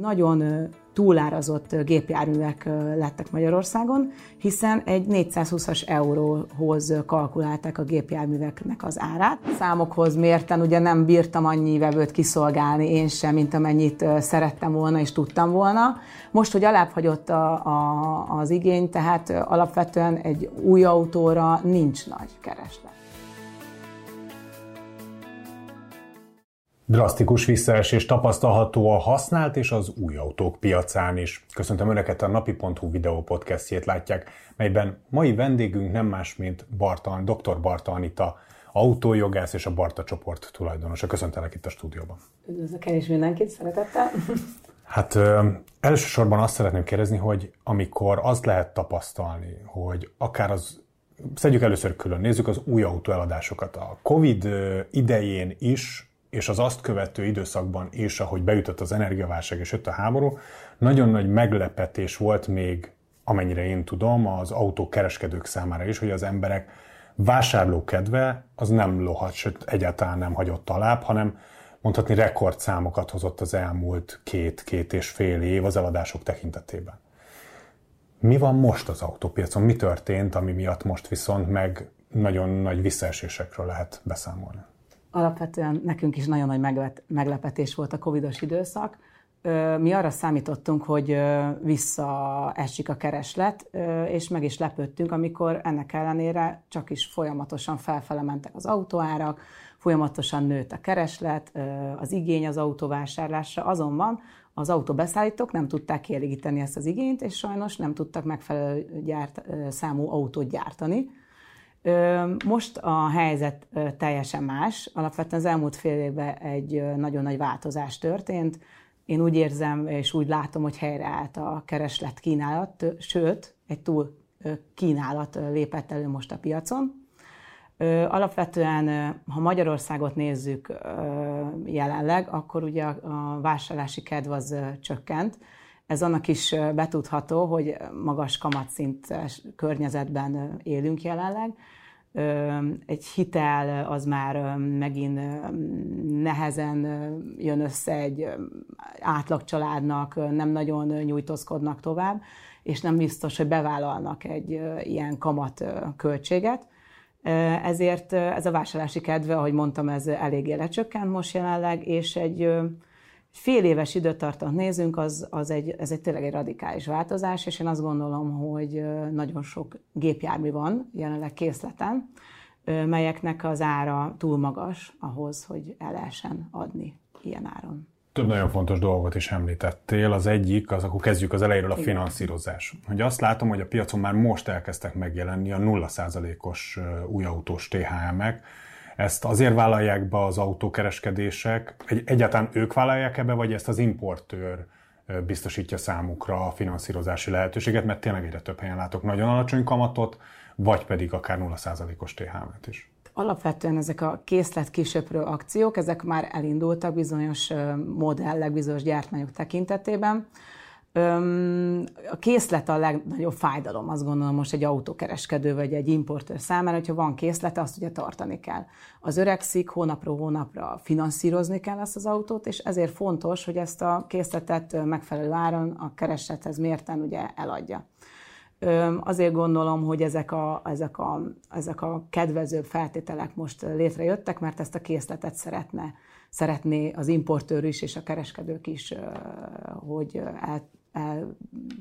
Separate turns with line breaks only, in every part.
Nagyon túlárazott gépjárművek lettek Magyarországon, hiszen egy 420-as euróhoz kalkulálták a gépjárműveknek az árát. Számokhoz mérten ugye nem bírtam annyi vevőt kiszolgálni én sem, mint amennyit szerettem volna és tudtam volna. Most, hogy alábbhagyott a, a, az igény, tehát alapvetően egy új autóra nincs nagy kereslet.
Drasztikus visszaesés tapasztalható a használt és az új autók piacán is. Köszöntöm Önöket a napi.hu videó podcastjét látják, melyben mai vendégünk nem más, mint Barta, dr. Barta Anita, autójogász és a Barta csoport tulajdonosa. Köszöntelek itt a stúdióban.
Üdvözlök el is mindenkit, szeretettel.
Hát ö, elsősorban azt szeretném kérdezni, hogy amikor azt lehet tapasztalni, hogy akár az Szedjük először külön, nézzük az új autóeladásokat. A Covid idején is és az azt követő időszakban is, ahogy beütött az energiaválság és jött a háború, nagyon nagy meglepetés volt még, amennyire én tudom, az autókereskedők számára is, hogy az emberek vásárlókedve az nem lohat, sőt egyáltalán nem hagyott alább, hanem mondhatni rekordszámokat hozott az elmúlt két-két és fél év az eladások tekintetében. Mi van most az autópiacon? Mi történt, ami miatt most viszont meg nagyon nagy visszaesésekről lehet beszámolni?
Alapvetően nekünk is nagyon nagy meglepetés volt a covidos időszak. Mi arra számítottunk, hogy visszaesik a kereslet, és meg is lepődtünk, amikor ennek ellenére csak is folyamatosan felfele mentek az autóárak, folyamatosan nőtt a kereslet, az igény az autóvásárlásra, azonban az autóbeszállítók nem tudták kielégíteni ezt az igényt, és sajnos nem tudtak megfelelő gyárt, számú autót gyártani most a helyzet teljesen más. Alapvetően az elmúlt fél évben egy nagyon nagy változás történt. Én úgy érzem, és úgy látom, hogy helyreállt a kereslet kínálat, sőt, egy túl kínálat lépett elő most a piacon. Alapvetően, ha Magyarországot nézzük jelenleg, akkor ugye a vásárlási kedv az csökkent. Ez annak is betudható, hogy magas kamatszint környezetben élünk jelenleg, egy hitel az már megint nehezen jön össze egy átlag családnak, nem nagyon nyújtózkodnak tovább, és nem biztos, hogy bevállalnak egy ilyen kamat költséget. Ezért ez a vásárlási kedve, ahogy mondtam, ez eléggé lecsökkent most jelenleg, és egy fél éves időtartamot nézünk, az, az egy, ez egy tényleg egy radikális változás, és én azt gondolom, hogy nagyon sok gépjármű van jelenleg készleten, melyeknek az ára túl magas ahhoz, hogy el lehessen adni ilyen áron.
Több nagyon fontos dolgot is említettél. Az egyik, az akkor kezdjük az elejéről, a finanszírozás. Hogy azt látom, hogy a piacon már most elkezdtek megjelenni a 0%-os új autós THM-ek, ezt azért vállalják be az autókereskedések, egy, egyáltalán ők vállalják ebbe, vagy ezt az importőr biztosítja számukra a finanszírozási lehetőséget, mert tényleg egyre több helyen látok nagyon alacsony kamatot, vagy pedig akár 0%-os THM-et is.
Alapvetően ezek a készlet kisöprő akciók, ezek már elindultak bizonyos modellek, bizonyos gyártmányok tekintetében. A készlet a legnagyobb fájdalom, azt gondolom most egy autókereskedő vagy egy importőr számára, hogyha van készlete, azt ugye tartani kell. Az öregszik, hónapról hónapra finanszírozni kell ezt az autót, és ezért fontos, hogy ezt a készletet megfelelő áron a kereslethez mérten ugye eladja. Azért gondolom, hogy ezek a, ezek, a, ezek a kedvező feltételek most létrejöttek, mert ezt a készletet szeretne, szeretné az importőr is és a kereskedők is, hogy el el,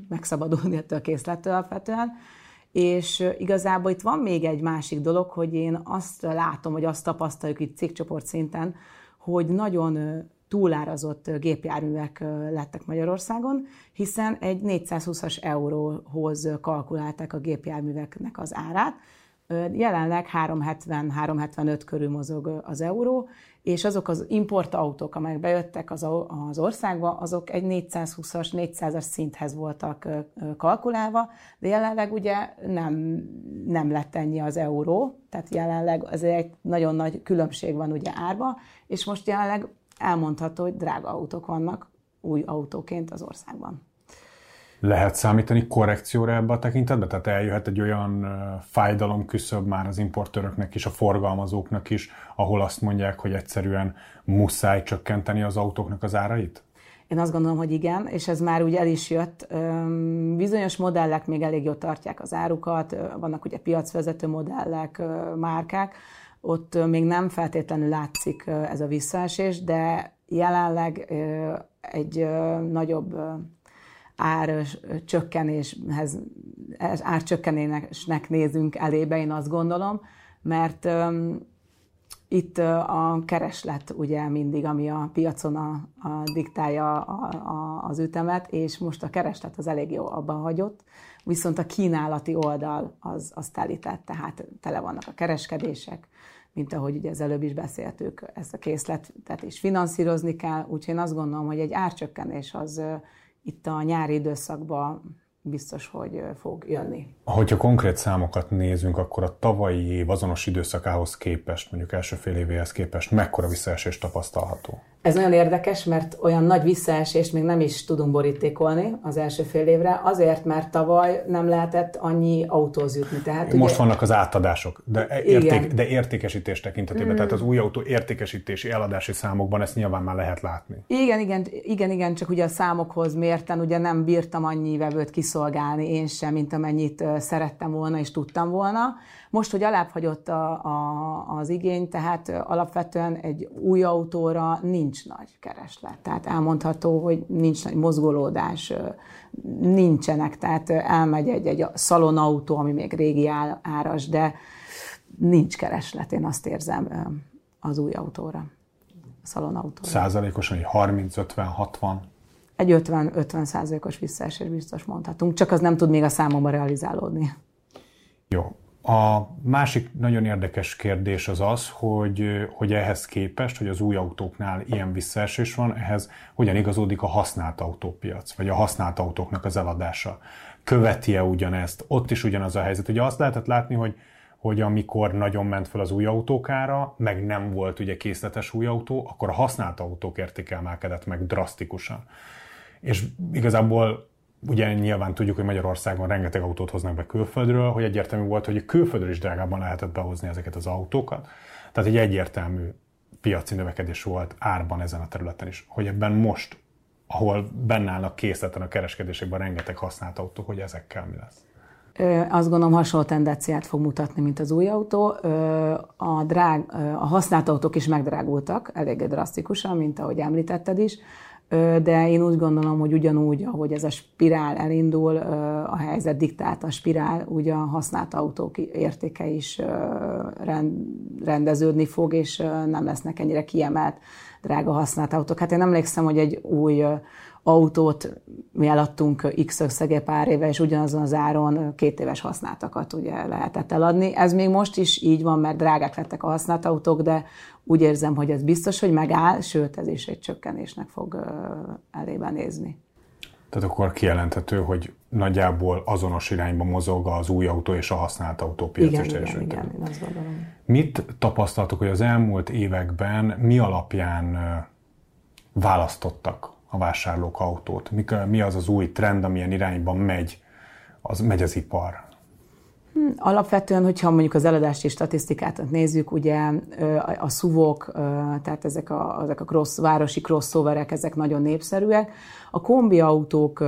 megszabadulni ettől a készlettől alapvetően. És igazából itt van még egy másik dolog, hogy én azt látom, hogy azt tapasztaljuk itt cégcsoport szinten, hogy nagyon túlárazott gépjárművek lettek Magyarországon, hiszen egy 420-as euróhoz kalkulálták a gépjárműveknek az árát, Jelenleg 370-375 körül mozog az euró, és azok az importautók, amelyek bejöttek az, országba, azok egy 420-as, 400-as szinthez voltak kalkulálva, de jelenleg ugye nem, nem lett ennyi az euró, tehát jelenleg az egy nagyon nagy különbség van ugye árba, és most jelenleg elmondható, hogy drága autók vannak új autóként az országban.
Lehet számítani korrekcióra ebbe a tekintetbe? Tehát eljöhet egy olyan fájdalom küszöb már az importőröknek is, a forgalmazóknak is, ahol azt mondják, hogy egyszerűen muszáj csökkenteni az autóknak az árait?
Én azt gondolom, hogy igen, és ez már úgy el is jött. Bizonyos modellek még elég jól tartják az árukat, vannak ugye piacvezető modellek, márkák, ott még nem feltétlenül látszik ez a visszaesés, de jelenleg egy nagyobb árcsökkenéshez, árcsökkenésnek nézünk elébe, én azt gondolom, mert itt a kereslet ugye mindig, ami a piacon a, a diktálja a, a, az ütemet, és most a kereslet az elég jó abban hagyott, viszont a kínálati oldal az, az telített, tehát tele vannak a kereskedések, mint ahogy ugye az előbb is beszéltük, ezt a készletet is finanszírozni kell, úgyhogy én azt gondolom, hogy egy árcsökkenés az itt a nyári időszakban biztos, hogy fog jönni.
Hogyha konkrét számokat nézünk, akkor a tavalyi év azonos időszakához képest, mondjuk első fél évéhez képest mekkora visszaesés tapasztalható?
Ez nagyon érdekes, mert olyan nagy visszaesést még nem is tudunk borítékolni az első fél évre, azért, mert tavaly nem lehetett annyi autóz jutni.
Tehát, Most ugye... vannak az átadások, de, érték, de értékesítés tekintetében, mm. tehát az új autó értékesítési, eladási számokban ezt nyilván már lehet látni.
Igen, igen, igen, igen, csak ugye a számokhoz mérten ugye nem bírtam annyi vevőt kiszolgálni én sem, mint amennyit szerettem volna és tudtam volna. Most, hogy alábbhagyott a, a, az igény, tehát alapvetően egy új autóra nincs nagy kereslet. Tehát elmondható, hogy nincs nagy mozgolódás, nincsenek. Tehát elmegy egy, egy szalonautó, ami még régi áras, de nincs kereslet, én azt érzem az új autóra, a szalonautóra.
Százalékosan, hogy 30, 50, 60?
Egy 50-50 százalékos visszaesés biztos mondhatunk, csak az nem tud még a számomban realizálódni.
Jó, a másik nagyon érdekes kérdés az az, hogy, hogy ehhez képest, hogy az új autóknál ilyen visszaesés van, ehhez hogyan igazódik a használt autópiac, vagy a használt autóknak az eladása. Követi-e ugyanezt? Ott is ugyanaz a helyzet. Ugye azt lehetett látni, hogy, hogy amikor nagyon ment fel az új autókára, meg nem volt ugye készletes új autó, akkor a használt autók értékelmelkedett meg drasztikusan. És igazából ugye nyilván tudjuk, hogy Magyarországon rengeteg autót hoznak be külföldről, hogy egyértelmű volt, hogy külföldről is drágában lehetett behozni ezeket az autókat. Tehát egy egyértelmű piaci növekedés volt árban ezen a területen is. Hogy ebben most, ahol benne állnak készleten a kereskedésekben rengeteg használt autó, hogy ezekkel mi lesz?
Azt gondolom hasonló tendenciát fog mutatni, mint az új autó. A, drág, a használt autók is megdrágultak, elég drasztikusan, mint ahogy említetted is de én úgy gondolom, hogy ugyanúgy, ahogy ez a spirál elindul, a helyzet diktált a spirál, úgy a használt autók értéke is rendeződni fog, és nem lesznek ennyire kiemelt drága használt autók. Hát én emlékszem, hogy egy új autót mi eladtunk X összege pár éve, és ugyanazon az áron két éves használtakat ugye lehetett eladni. Ez még most is így van, mert drágák lettek a használt autók, de úgy érzem, hogy ez biztos, hogy megáll, sőt, ez is egy csökkenésnek fog elébe nézni.
Tehát akkor kijelenthető, hogy nagyjából azonos irányba mozog az új autó és a használt autópiac
igen, igen, igen, igen, én azt gondolom.
Mit tapasztaltok, hogy az elmúlt években mi alapján választottak a vásárlók autót? Mi az az új trend, amilyen irányban megy az, megy az ipar?
Hm, alapvetően, hogyha mondjuk az eladási statisztikát nézzük, ugye a szuvok, tehát ezek a, ezek a cross, városi crossoverek, ezek nagyon népszerűek. A kombi autók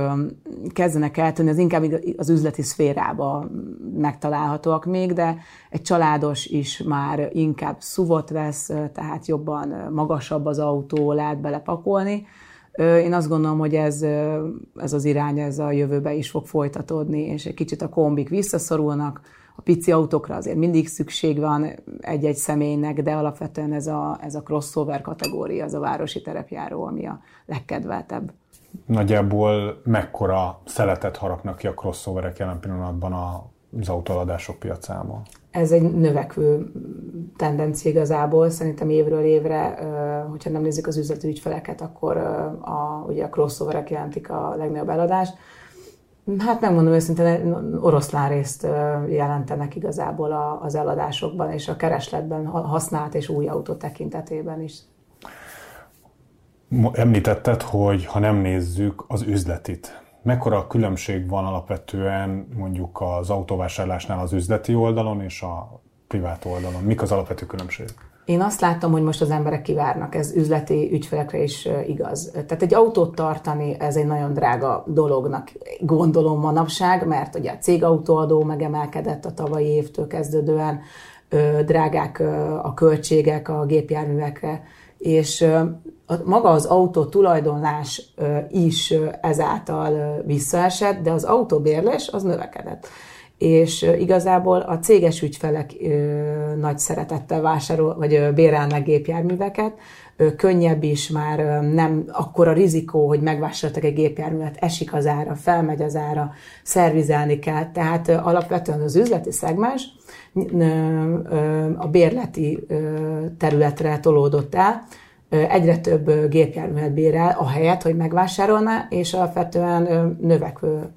kezdenek eltűnni, az inkább az üzleti szférába megtalálhatóak még, de egy családos is már inkább szuvot vesz, tehát jobban magasabb az autó, lehet belepakolni. Én azt gondolom, hogy ez, ez az irány ez a jövőbe is fog folytatódni, és egy kicsit a kombik visszaszorulnak, a pici autókra azért mindig szükség van egy-egy személynek, de alapvetően ez a, ez a crossover kategória, az a városi terepjáró, ami a legkedveltebb.
Nagyjából mekkora szeletet harapnak ki a crossoverek jelen pillanatban az autóadások piacából?
Ez egy növekvő tendencia igazából, szerintem évről évre, hogyha nem nézzük az üzleti ügyfeleket, akkor a, ugye a crossoverek jelentik a legnagyobb eladást. Hát megmondom őszintén, oroszlán részt jelentenek igazából az eladásokban és a keresletben használt és új autó tekintetében is.
Említetted, hogy ha nem nézzük az üzletit, mekkora különbség van alapvetően mondjuk az autóvásárlásnál az üzleti oldalon és a privát oldalon? Mik az alapvető különbségek?
Én azt látom, hogy most az emberek kivárnak, ez üzleti ügyfelekre is igaz. Tehát egy autót tartani, ez egy nagyon drága dolognak gondolom manapság, mert ugye a cégautóadó megemelkedett a tavalyi évtől kezdődően, drágák a költségek a gépjárművekre, és maga az autó tulajdonlás is ezáltal visszaesett, de az autóbérlés az növekedett és igazából a céges ügyfelek nagy szeretettel vásárol, vagy bérelnek gépjárműveket, könnyebb is, már nem akkora rizikó, hogy megvásároltak egy gépjárművet, esik az ára, felmegy az ára, szervizelni kell. Tehát alapvetően az üzleti szegmens a bérleti területre tolódott el, egyre több gépjárművet bérel, ahelyett, hogy megvásárolná, és alapvetően növekvő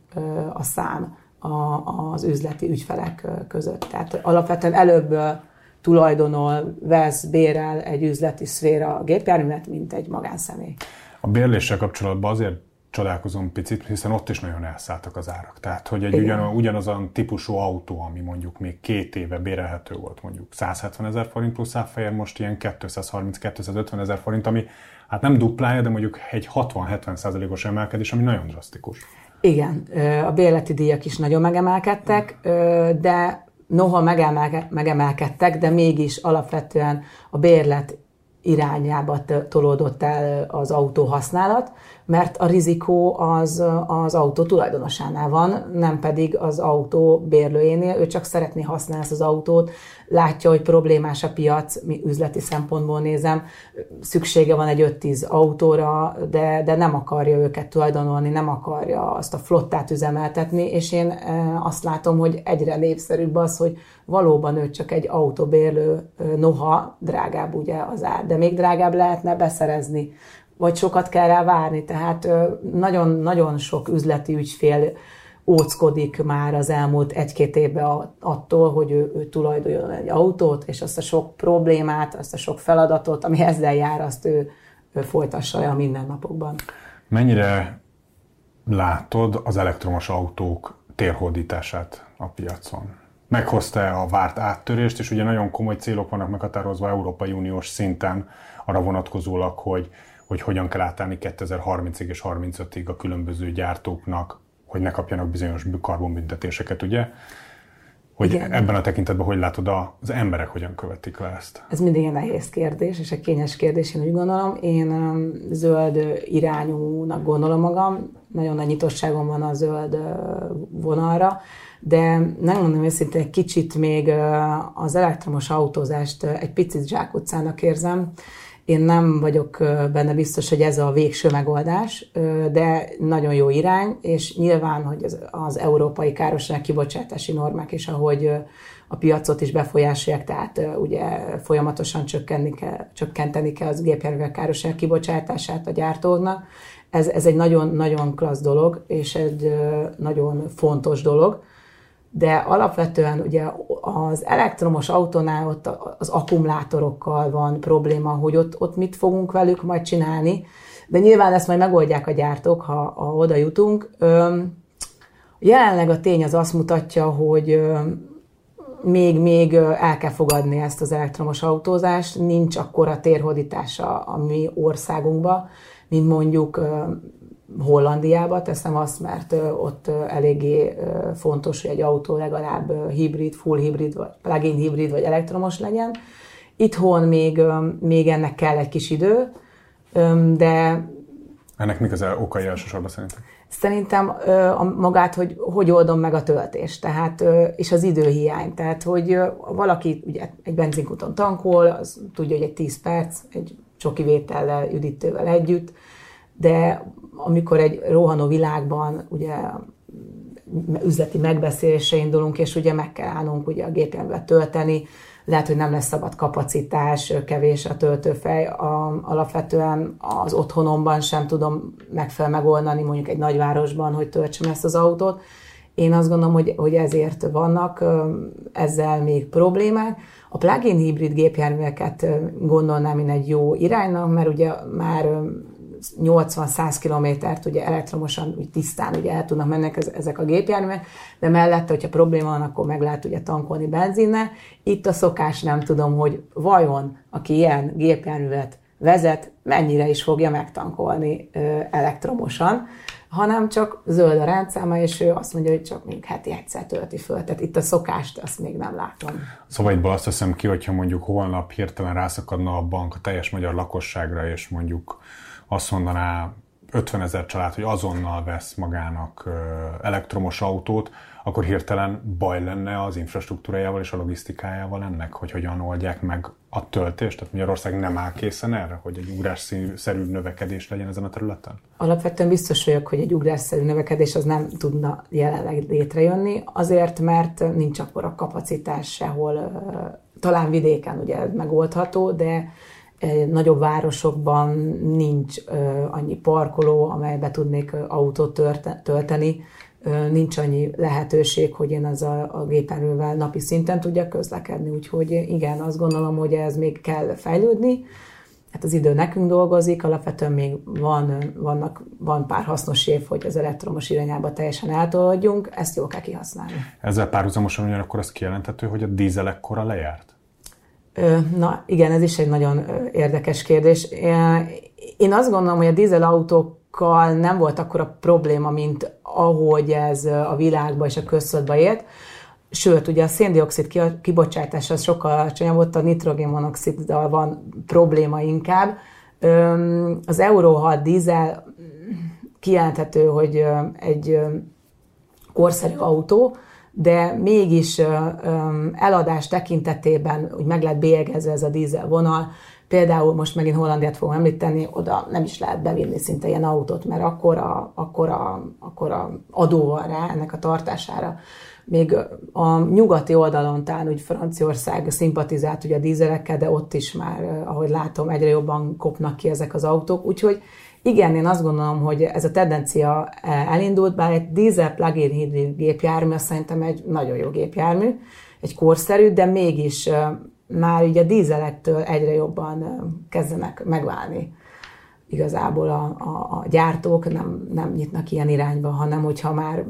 a szám a, az üzleti ügyfelek között. Tehát alapvetően előbb tulajdonol, vesz, bérel egy üzleti szféra a gépjárművet, mint egy magánszemély.
A bérléssel kapcsolatban azért csodálkozom picit, hiszen ott is nagyon elszálltak az árak. Tehát, hogy egy ugyan, ugyanazon típusú autó, ami mondjuk még két éve bérelhető volt, mondjuk 170 ezer forint plusz áfehér, most ilyen 230-250 ezer forint, ami hát nem duplája, de mondjuk egy 60-70 százalékos emelkedés, ami nagyon drasztikus.
Igen, a bérleti díjak is nagyon megemelkedtek, de noha megemelkedtek, de mégis alapvetően a bérlet irányába tolódott el az autó használat, mert a rizikó az, az autó tulajdonosánál van, nem pedig az autó bérlőjénél. Ő csak szeretné használni ezt az autót, látja, hogy problémás a piac, mi üzleti szempontból nézem, szüksége van egy 5-10 autóra, de, de nem akarja őket tulajdonolni, nem akarja azt a flottát üzemeltetni, és én e, azt látom, hogy egyre népszerűbb az, hogy valóban ő csak egy autóbérlő, noha drágább ugye az ár, de még drágább lehetne beszerezni vagy sokat kell rá várni. Tehát nagyon-nagyon sok üzleti ügyfél óckodik már az elmúlt egy-két évben attól, hogy ő, ő tulajdonoljon egy autót, és azt a sok problémát, azt a sok feladatot, ami ezzel jár, azt ő, ő folytassa le a mindennapokban.
Mennyire látod az elektromos autók térhódítását a piacon? Meghozta a várt áttörést, és ugye nagyon komoly célok vannak meghatározva Európai Uniós szinten arra vonatkozólag, hogy hogy hogyan kell átállni 2030-ig és 35-ig a különböző gyártóknak, hogy ne kapjanak bizonyos karbonbüntetéseket, ugye? Hogy Igen. ebben a tekintetben hogy látod az emberek hogyan követik le ezt?
Ez mindig egy nehéz kérdés, és egy kényes kérdés, én úgy gondolom. Én um, zöld irányúnak gondolom magam, nagyon nagy nyitottságom van a zöld vonalra, de nem mondom őszintén, egy kicsit még az elektromos autózást egy picit zsákutcának érzem, én nem vagyok benne biztos, hogy ez a végső megoldás, de nagyon jó irány, és nyilván, hogy az, az európai károsanyag kibocsátási normák is, ahogy a piacot is befolyásolják, tehát ugye folyamatosan csökkenteni kell, csökkenteni kell az gépjárművek károsanyag kibocsátását a gyártóknak. Ez, ez egy nagyon-nagyon klassz dolog, és egy nagyon fontos dolog de alapvetően ugye az elektromos autónál ott az akkumulátorokkal van probléma, hogy ott, ott mit fogunk velük majd csinálni, de nyilván ezt majd megoldják a gyártók, ha, ha oda jutunk. Jelenleg a tény az azt mutatja, hogy még, még el kell fogadni ezt az elektromos autózást, nincs akkora térhódítása a mi országunkba, mint mondjuk Hollandiába teszem azt, mert ott eléggé fontos, hogy egy autó legalább hibrid, full hibrid, vagy plug-in hibrid, vagy elektromos legyen. Itthon még, még ennek kell egy kis idő, de...
Ennek mik az okai elsősorban szerintem?
Szerintem magát, hogy hogy oldom meg a töltést, tehát, és az időhiány. Tehát, hogy valaki ugye egy benzinkúton tankol, az tudja, hogy egy 10 perc, egy csoki vétellel, üdítővel együtt, de amikor egy rohanó világban ugye üzleti megbeszélésre indulunk, és ugye meg kell állnunk ugye a gépjárművet tölteni, lehet, hogy nem lesz szabad kapacitás, kevés a töltőfej. A, alapvetően az otthonomban sem tudom megfelelően megoldani, mondjuk egy nagyvárosban, hogy töltsem ezt az autót. Én azt gondolom, hogy, hogy ezért vannak ezzel még problémák. A plug-in hibrid gépjárműveket gondolnám én egy jó iránynak, mert ugye már 80-100 kilométert ugye elektromosan, úgy tisztán ugye el tudnak mennek ezek a gépjárművek, de mellette, hogyha probléma van, akkor meg lehet ugye tankolni benzinnel. Itt a szokás nem tudom, hogy vajon, aki ilyen gépjárművet vezet, mennyire is fogja megtankolni elektromosan hanem csak zöld a rendszáma, és ő azt mondja, hogy csak még heti egyszer tölti föl. Tehát itt a szokást azt még nem látom.
Szóval azt veszem ki, hogyha mondjuk holnap hirtelen rászakadna a bank a teljes magyar lakosságra, és mondjuk azt mondaná 50 ezer család, hogy azonnal vesz magának elektromos autót, akkor hirtelen baj lenne az infrastruktúrájával és a logisztikájával ennek, hogy hogyan oldják meg a töltést? Tehát Magyarország nem áll készen erre, hogy egy ugrásszerű növekedés legyen ezen a területen?
Alapvetően biztos vagyok, hogy egy ugrásszerű növekedés az nem tudna jelenleg létrejönni, azért, mert nincs akkor a kapacitás sehol, talán vidéken ugye megoldható, de nagyobb városokban nincs annyi parkoló, amelybe tudnék autót tölteni, nincs annyi lehetőség, hogy én az a, a gépjárművel napi szinten tudjak közlekedni. Úgyhogy igen, azt gondolom, hogy ez még kell fejlődni. Hát az idő nekünk dolgozik, alapvetően még van, vannak, van pár hasznos év, hogy az elektromos irányába teljesen eltoladjunk, ezt jól kell kihasználni.
Ezzel párhuzamosan ugyanakkor azt kijelenthető, hogy a dízel ekkora lejárt?
Na igen, ez is egy nagyon érdekes kérdés. Én azt gondolom, hogy a dízel autókkal nem volt akkora probléma, mint ahogy ez a világban és a köztudatban élt. Sőt, ugye a széndiokszid kibocsátás az sokkal alacsonyabb, ott a nitrogénmonoxiddal van probléma inkább. Az Euro 6 dízel kijelenthető, hogy egy korszerű autó, de mégis eladás tekintetében úgy meg lehet bélyegezve ez a dízel vonal, Például most megint Hollandiát fogom említeni, oda nem is lehet bevinni szinte ilyen autót, mert akkor a, akkor a, akkor a adó van rá ennek a tartására. Még a nyugati oldalon talán úgy Franciaország szimpatizált ugye a dízelekkel, de ott is már, ahogy látom, egyre jobban kopnak ki ezek az autók. Úgyhogy igen, én azt gondolom, hogy ez a tendencia elindult, bár egy dízel plug-in hibrid gépjármű, azt szerintem egy nagyon jó gépjármű, egy korszerű, de mégis már ugye a dízelektől egyre jobban kezdenek megválni. Igazából a, a, a gyártók nem, nem nyitnak ilyen irányba, hanem hogyha már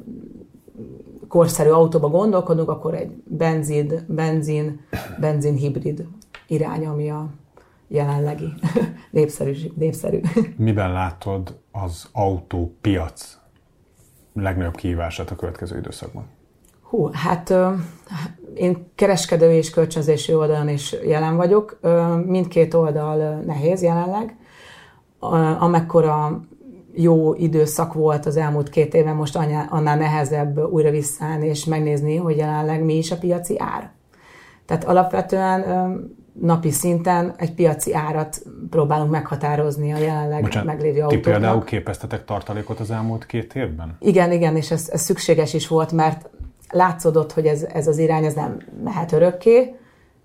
korszerű autóba gondolkodunk, akkor egy benzin, benzin, benzin hibrid irány, ami a jelenlegi népszerű. népszerű.
Miben látod az autópiac legnagyobb kihívását a következő időszakban?
Hú, hát én kereskedő és kölcsönzési oldalon is jelen vagyok. Mindkét oldal nehéz jelenleg. Amekkora jó időszak volt az elmúlt két éven, most annál nehezebb újra visszaállni és megnézni, hogy jelenleg mi is a piaci ár. Tehát alapvetően napi szinten egy piaci árat próbálunk meghatározni a jelenleg Bocsánat, meglévő autóknak.
Ti például képeztetek tartalékot az elmúlt két évben?
Igen, igen, és ez, ez szükséges is volt, mert látszódott, hogy ez, ez az irány ez nem mehet örökké,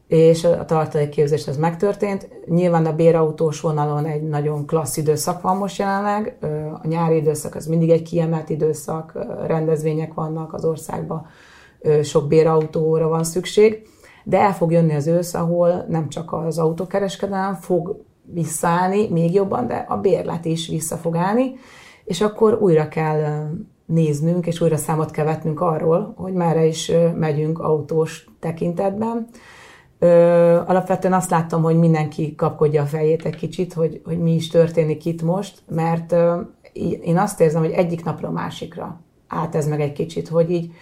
és a tartalékképzés ez megtörtént. Nyilván a bérautós vonalon egy nagyon klassz időszak van most jelenleg. A nyári időszak az mindig egy kiemelt időszak, rendezvények vannak az országban, sok bérautóra van szükség, de el fog jönni az ősz, ahol nem csak az autókereskedelem fog visszaállni még jobban, de a bérlet is vissza fog állni, és akkor újra kell néznünk, és újra számot kell vetnünk arról, hogy merre is megyünk autós tekintetben. Ö, alapvetően azt láttam, hogy mindenki kapkodja a fejét egy kicsit, hogy, hogy mi is történik itt most, mert ö, én azt érzem, hogy egyik napra a másikra állt ez meg egy kicsit, hogy így,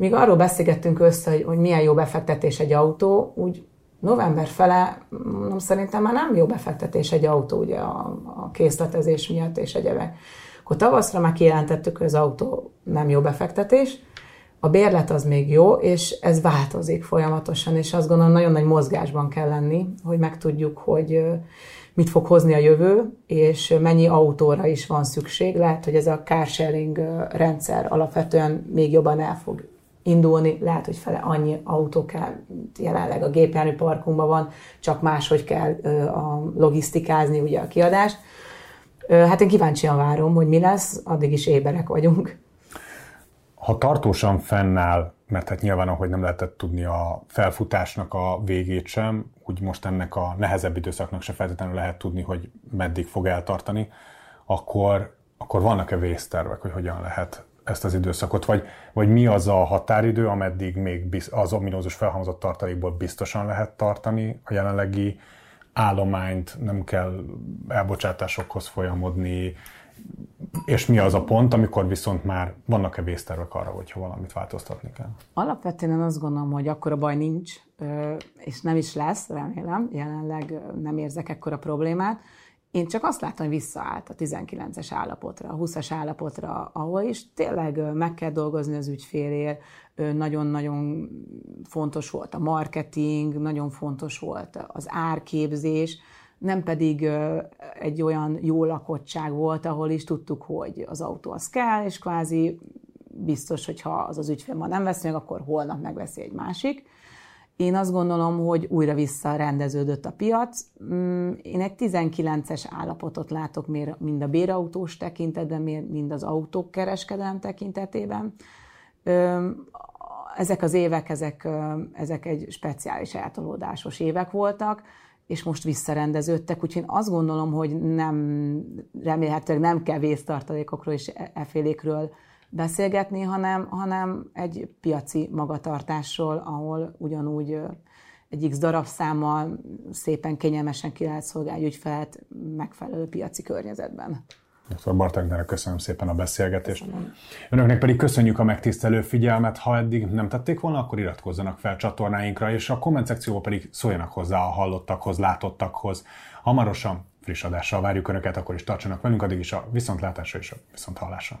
míg arról beszélgettünk össze, hogy, hogy milyen jó befektetés egy autó, úgy november fele mondom, szerintem már nem jó befektetés egy autó ugye a, a készletezés miatt és egyebek. Akkor tavaszra már kijelentettük, hogy az autó nem jó befektetés, a bérlet az még jó, és ez változik folyamatosan, és azt gondolom nagyon nagy mozgásban kell lenni, hogy megtudjuk, hogy mit fog hozni a jövő, és mennyi autóra is van szükség. Lehet, hogy ez a carsharing rendszer alapvetően még jobban el fog indulni, lehet, hogy fele annyi autó kell, jelenleg a gépjármű parkunkban van, csak máshogy kell a logisztikázni ugye a kiadást. Hát én kíváncsian várom, hogy mi lesz, addig is éberek vagyunk.
Ha tartósan fennáll, mert hát nyilván, ahogy nem lehetett tudni a felfutásnak a végét sem, úgy most ennek a nehezebb időszaknak se feltétlenül lehet tudni, hogy meddig fog eltartani, akkor, akkor vannak-e vésztervek, hogy hogyan lehet ezt az időszakot, vagy, vagy mi az a határidő, ameddig még az ominózus felhalmozott tartalékból biztosan lehet tartani a jelenlegi állományt, nem kell elbocsátásokhoz folyamodni, és mi az a pont, amikor viszont már vannak-e vésztervek arra, hogyha valamit változtatni kell?
Alapvetően én azt gondolom, hogy akkor a baj nincs, és nem is lesz, remélem, jelenleg nem érzek ekkora problémát. Én csak azt látom, hogy visszaállt a 19-es állapotra, a 20-as állapotra, ahol is tényleg meg kell dolgozni az ügyfélért, nagyon-nagyon fontos volt a marketing, nagyon fontos volt az árképzés, nem pedig egy olyan jó lakottság volt, ahol is tudtuk, hogy az autó az kell, és kvázi biztos, hogy ha az az ügyfél ma nem veszi meg, akkor holnap megveszi egy másik. Én azt gondolom, hogy újra visszarendeződött a piac. Mm, én egy 19-es állapotot látok mind a bérautós tekintetben, mind az autók kereskedelem tekintetében. Ezek az évek, ezek, ezek egy speciális eltolódásos évek voltak és most visszarendeződtek, úgyhogy én azt gondolom, hogy nem, remélhetőleg nem kell vésztartalékokról és e, efélékről beszélgetni, hanem, hanem egy piaci magatartásról, ahol ugyanúgy egy x darabszámmal szépen kényelmesen ki lehet szolgálni ügyfelet megfelelő piaci környezetben.
Dr. Bartagnára köszönöm szépen a beszélgetést. Köszönöm. Önöknek pedig köszönjük a megtisztelő figyelmet. Ha eddig nem tették volna, akkor iratkozzanak fel csatornáinkra, és a komment szekcióba pedig szóljanak hozzá a hallottakhoz, látottakhoz. Hamarosan friss adással várjuk Önöket, akkor is tartsanak velünk, addig is a viszontlátásra és a viszonthallásra.